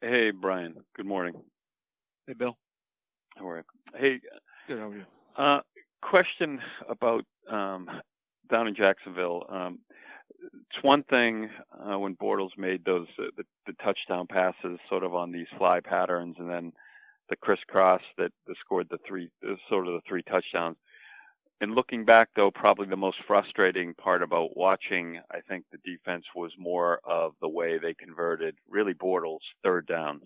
Hey, Brian. Good morning. Hey, Bill. How are you? Hey. Good. How are you? Uh, question about um, down in Jacksonville. Um, it's one thing uh, when Bortles made those uh, the, the touchdown passes, sort of on these fly patterns, and then the crisscross that, that scored the three, sort of the three touchdowns. And looking back, though, probably the most frustrating part about watching, I think the defense was more of the way they converted really Bortles third downs,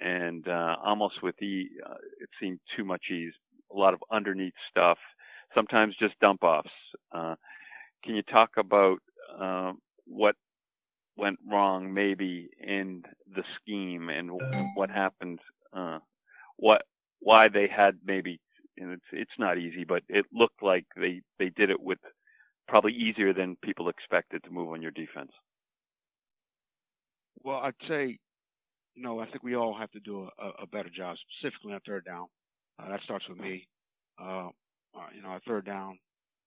and uh, almost with the uh, it seemed too much ease, a lot of underneath stuff, sometimes just dump offs. Uh, can you talk about uh, what went wrong, maybe in the scheme, and what happened? Uh, what why they had maybe and it's it's not easy, but it looked like they they did it with probably easier than people expected to move on your defense. Well, I'd say, you know, I think we all have to do a, a better job, specifically on third down. Uh, that starts with me. Uh, uh, you know, our third down,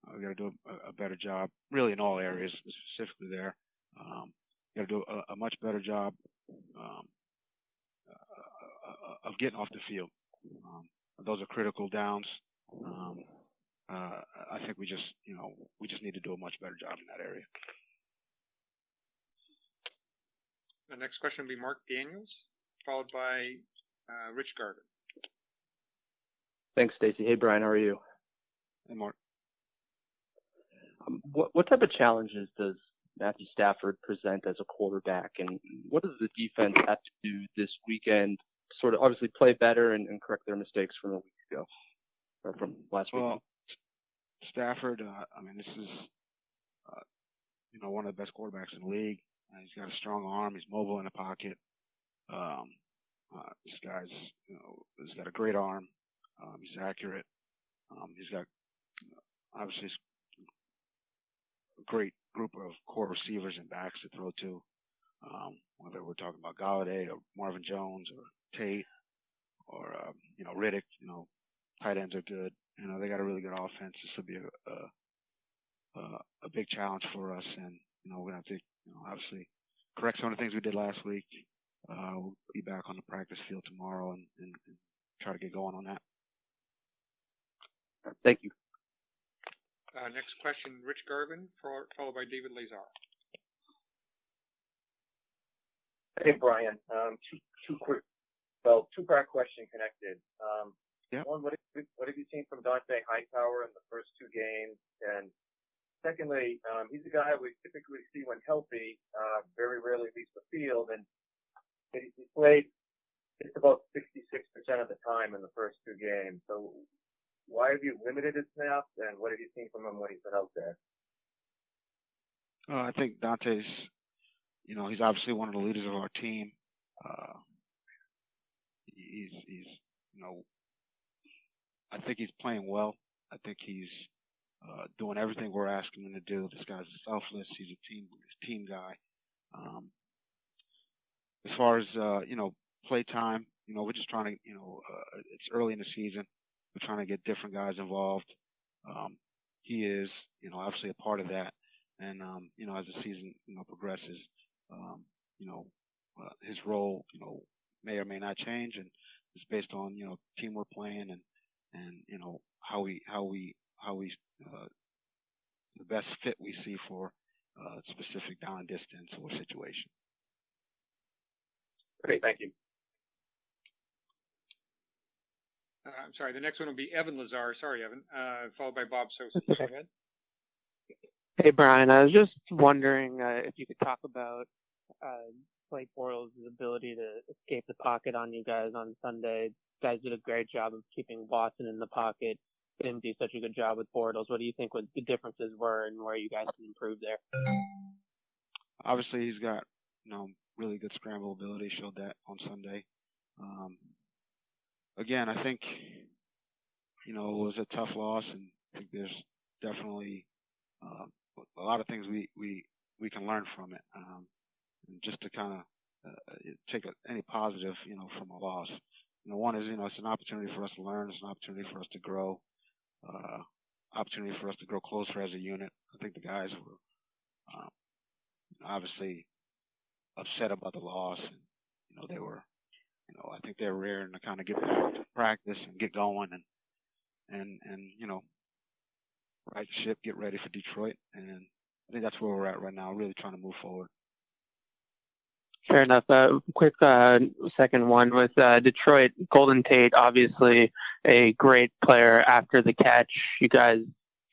uh, we got to do a, a, better job, really in all areas, specifically there. Um, got to do a, a, much better job um, uh, uh, of getting off the field. Um, those are critical downs. Um, uh, I think we just, you know, we just need to do a much better job in that area. The next question will be Mark Daniels, followed by uh, Rich Garven. Thanks, Stacy. Hey, Brian, how are you? Hey, Mark. Um, what what type of challenges does Matthew Stafford present as a quarterback, and what does the defense have to do this weekend sort of obviously play better and, and correct their mistakes from a week ago or from last week. Well, Stafford, uh, I mean, this is uh, you know one of the best quarterbacks in the league. Uh, he's got a strong arm. He's mobile in the pocket. Um, uh, this guy's you know he's got a great arm. Um, he's accurate. Um, he's got obviously a great group of core receivers and backs to throw to. Um, whether we're talking about Golladay or Marvin Jones or Tate or um, you know Riddick. You know, tight ends are good. You know, they got a really good offense. This will be a a, a big challenge for us, and you know we're gonna have to you know obviously correct some of the things we did last week. Uh, we'll be back on the practice field tomorrow and, and, and try to get going on that. Thank you. Uh, next question, Rich Garven, followed by David Lazar. Hey, Brian. Um, two, two quick well, two-part question connected. Um, yeah. One, what have, what have you seen from Dont'a Hightower in the first two games? And secondly, um, he's a guy we typically see when healthy, uh, very rarely leaves the field, and he played just about 66% of the time in the first two games. So why have you limited his snaps, and what have you seen from him when he's been out there? Uh, I think Dont'a's, you know, he's obviously one of the leaders of our team. Uh, he's he's you know I think he's playing well. I think he's uh, doing everything we're asking him to do. This guy's selfless. He's a team team guy. Um, as far as uh, you know, play time, you know, we're just trying to, you know, uh, it's early in the season. We're trying to get different guys involved. Um, he is, you know, obviously a part of that. And um, you know, as the season, you know, progresses, um, you know, uh, his role, you know, may or may not change, and it's based on you know team we're playing and and you know how we how we how we uh, the best fit we see for uh, specific down distance or situation. Great, thank you. Uh, I'm sorry. The next one will be Evan Lazar. Sorry, Evan. Uh, followed by Bob Socci. Go ahead. Hey, Brian. I was just wondering uh, if you could talk about uh, Blake Bortles' ability to escape the pocket on you guys on Sunday. Guys did a great job of keeping Watson in the pocket. Didn't do such a good job with Bortles. What do you think what the differences were and where you guys can improve there? Obviously, he's got you know really good scramble ability. Showed that on Sunday. Um, again, I think you know it was a tough loss, and I think there's definitely uh, a lot of things we we we can learn from it. Um, just to kind of uh, take a, any positive, you know, from a loss. You know, one is, you know, it's an opportunity for us to learn. It's an opportunity for us to grow. Uh, opportunity for us to grow closer as a unit. I think the guys were um, obviously upset about the loss, and you know, they were, you know, I think they were raring to kind of get back to practice and get going and and and you know, right ship, get ready for Detroit, and I think that's where we're at right now. Really trying to move forward. Fair enough. Uh, quick uh, second one with uh, Detroit. Golden Tate, obviously a great player after the catch. You guys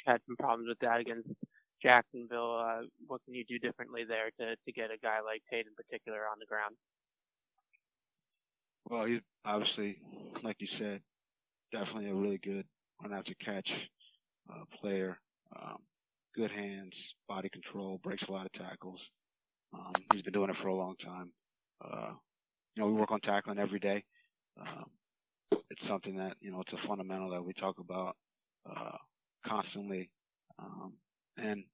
had some problems with that against Jacksonville. Uh, what can you do differently there to, to get a guy like Tate in particular on the ground? Well, he's obviously, like you said, definitely a really good run after catch uh, player. Um, good hands, body control, breaks a lot of tackles. He's been doing it for a long time. Uh, you know, we work on tackling every day. Um, it's something that you know it's a fundamental that we talk about uh, constantly. Um, and you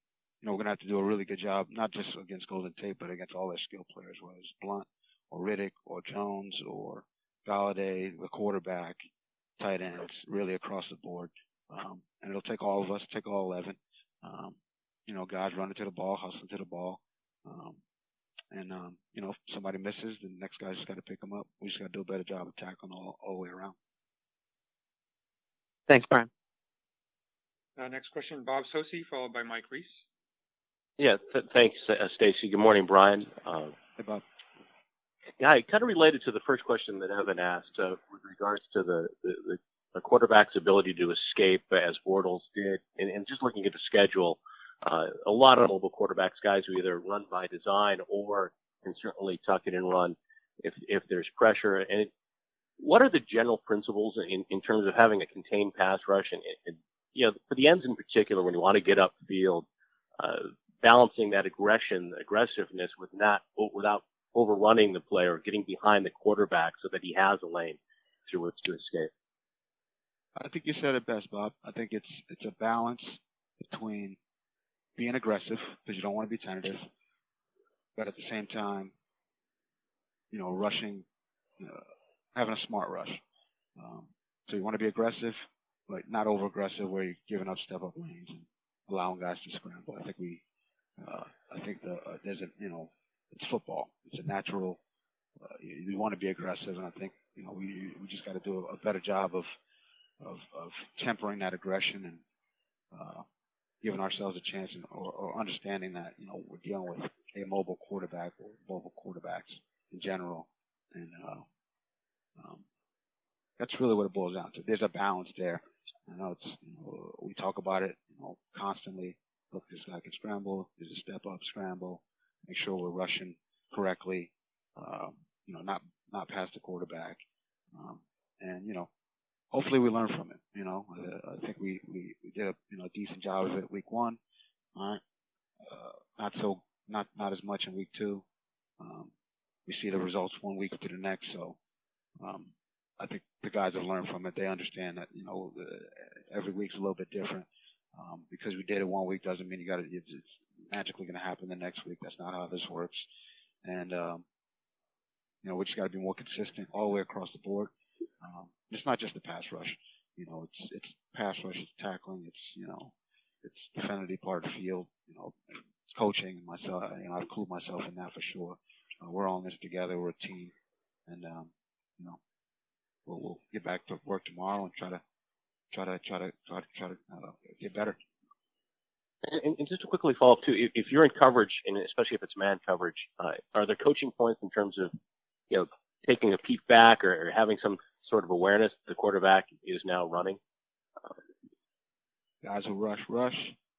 know we're gonna have to do a really good job, not just against Golden Tate, but against all their skill players, whether it's Blount or Riddick or Jones or Golladay, the quarterback, tight ends, really across the board. Um, and it'll take all of us, take all 11. Um, you know, guys running to the ball, hustling to the ball. Um, and, um, you know, if somebody misses, the next guy's just got to pick them up. We just got to do a better job of tackling all, all the way around. Thanks, Brian. Uh, next question, Bob Socci, followed by Mike Reiss. Yeah, th- thanks, uh, Stacy. Good morning, Brian. Uh, hey, Bob. Yeah, kind of related to the first question that Evan asked uh, with regards to the, the, the, quarterback's ability to escape as Bortles did, and, and just looking at the schedule, uh, a lot of mobile quarterbacks, guys who either run by design or can certainly tuck it and run if if there's pressure. And it, what are the general principles in, in terms of having a contained pass rush and, and you know for the ends in particular when you want to get upfield, uh, balancing that aggression, aggressiveness with not without overrunning the player, getting behind the quarterback so that he has a lane through which to escape. I think you said it best, Bob. I think it's it's a balance between being aggressive because you don't want to be tentative, but at the same time, you know, rushing, uh, having a smart rush. Um, so you want to be aggressive, but not over aggressive where you're giving up step up lanes and allowing guys to scramble. I think we, uh, I think the, uh, there's a, you know, it's football. It's a natural. Uh, you, you want to be aggressive, and I think you know we we just got to do a, better job of of of tempering that aggression and uh, giving ourselves a chance and, or, or understanding that you know we're dealing with a mobile quarterback or mobile quarterbacks in general, and uh, um, that's really what it boils down to. There's a balance there. I know it's you know, we talk about it you know constantly. Look, this guy can scramble. There's a step up scramble make sure we're rushing correctly, um, you know, not not past the quarterback, um, and you know, hopefully we learn from it. You know, uh, I think we, we we did a you know decent job of it week one. All right, uh, not so not not as much in week two. Um, we see the results one week to the next, so um, I think the guys have learned from it. They understand that you know uh, every week's a little bit different. Um, because we did it one week doesn't mean you got to. It's, it's magically going to happen the next week. That's not how this works. And, um, you know, we just got to be more consistent all the way across the board. Um, it's not just the pass rush. You know, it's, it's pass rush, it's tackling, it's, you know, it's defending part of field, you know, coaching and myself, you know, I include myself in that for sure. Uh, we're all in this together. We're a team. And, um, you know, we'll, we'll get back to work tomorrow and try to, try to, try to, try to, try to, uh, get better. And, and, just to quickly follow up too, if, if, you're in coverage, and especially if it's man coverage, uh, are there coaching points in terms of, you know, taking a peek back or, or having some sort of awareness the quarterback is now running? Guys who rush, rush.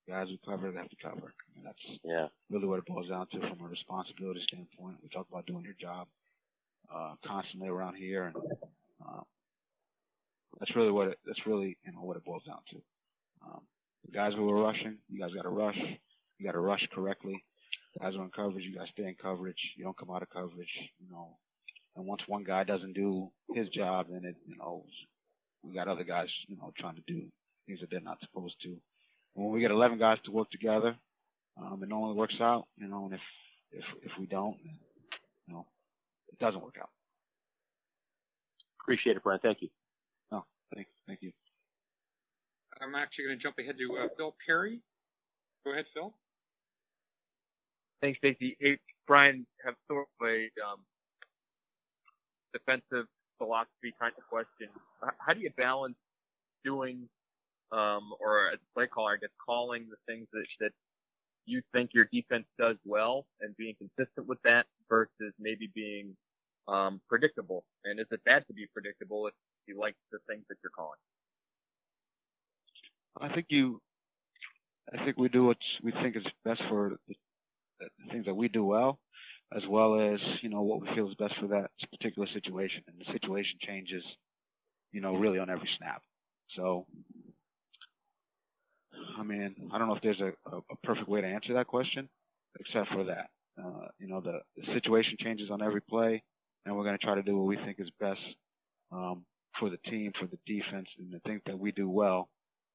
Guys who cover, they have to cover. And that's yeah. really what it boils down to from a responsibility standpoint. We talk about doing your job uh, constantly around here, and uh, that's really what it, that's really you know what it boils down to. Um, the guys who are rushing, you guys got to rush. You got to rush correctly. Guys who are in coverage, you got to stay in coverage. You don't come out of coverage, you know. And once one guy doesn't do his job, then it, you know, we got other guys, you know, trying to do things that they're not supposed to. And when we get 11 guys to work together, um, it normally works out, you know. And if if if we don't, then, you know, it doesn't work out. Appreciate it, Brian. Thank you. No, thank thank you. I'm actually going to jump ahead to uh, Phil Perry. Go ahead, Phil. Thanks, Stacy. Hey, Brian, have sort of a um, defensive philosophy kind of question. How do you balance doing, um, or as a play caller, I guess, calling the things that, that you think your defense does well and being consistent with that versus maybe being um, predictable? And is it bad to be predictable if you like the things that you're calling? I think you, I think we do what we think is best for the, the things that we do well, as well as you know what we feel is best for that particular situation. And the situation changes, you know, really on every snap. So, I mean, I don't know if there's a, a, perfect way to answer that question, except for that. Uh, you know, the, the situation changes on every play, and we're going to try to do what we think is best um, for the team, for the defense, and the things that we do well.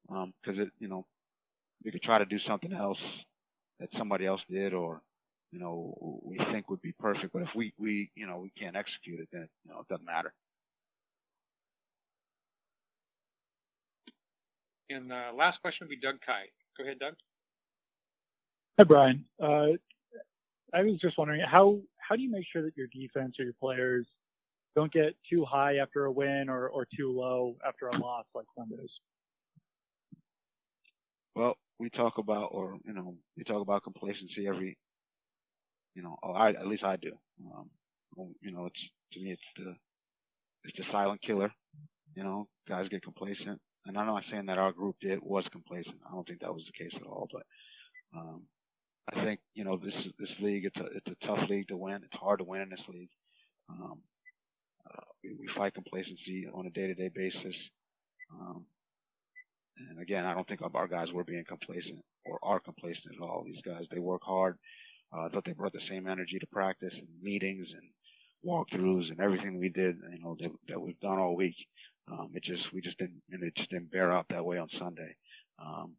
Because um, it, you know, we could try to do something else that somebody else did, or you know, we think would be perfect. But if we we you know we can't execute it, then you know it doesn't matter. And the last question would be Doug Kyed. Go ahead, Doug. Hi, Brian. Uh, I was just wondering how how do you make sure that your defense or your players don't get too high after a win or, or too low after a loss like Sundays? Well, we talk about, or you know, we talk about complacency every, you know, I at least I do. Um, you know, it's to me, it's the it's the silent killer. You know, guys get complacent, and I'm not saying that our group did was complacent. I don't think that was the case at all, but um, I think you know this this league it's a it's a tough league to win. It's hard to win in this league. Um, uh, we, we fight complacency on a day-to-day basis. Um, and again, I don't think our guys were being complacent or are complacent at all. These guys, they work hard. Uh, I thought they brought the same energy to practice and meetings and walkthroughs and everything we did, you know, that, that we've done all week. Um, it just, we just didn't, and it just didn't bear out that way on Sunday. Um,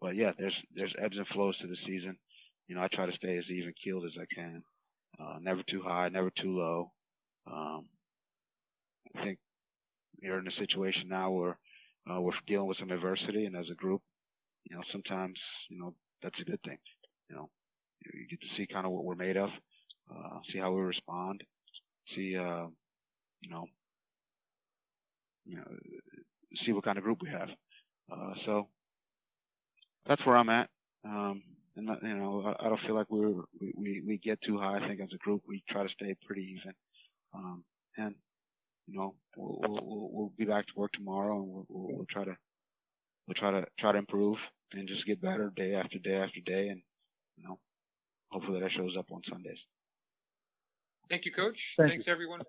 but yeah, there's, there's ebbs and flows to the season. You know, I try to stay as even keeled as I can. Uh, never too high, never too low. Um, I think we're in a situation now where uh, we're dealing with some adversity, and as a group, you know, sometimes you know that's a good thing. You know, you get to see kind of what we're made of, uh, see how we respond, see, uh, you know, you know, see what kind of group we have. Uh, so that's where I'm at. Um, and you know, I, don't feel like we're we, we we get too high. I think as a group we try to stay pretty even. Um, and you know, we'll, we'll, we'll be back to work tomorrow and we'll, we'll, we'll try to, we'll try to, try to improve and just get better day after day after day. And, you know, hopefully that shows up on Sundays. Thank you, coach. Thank Thanks you. everyone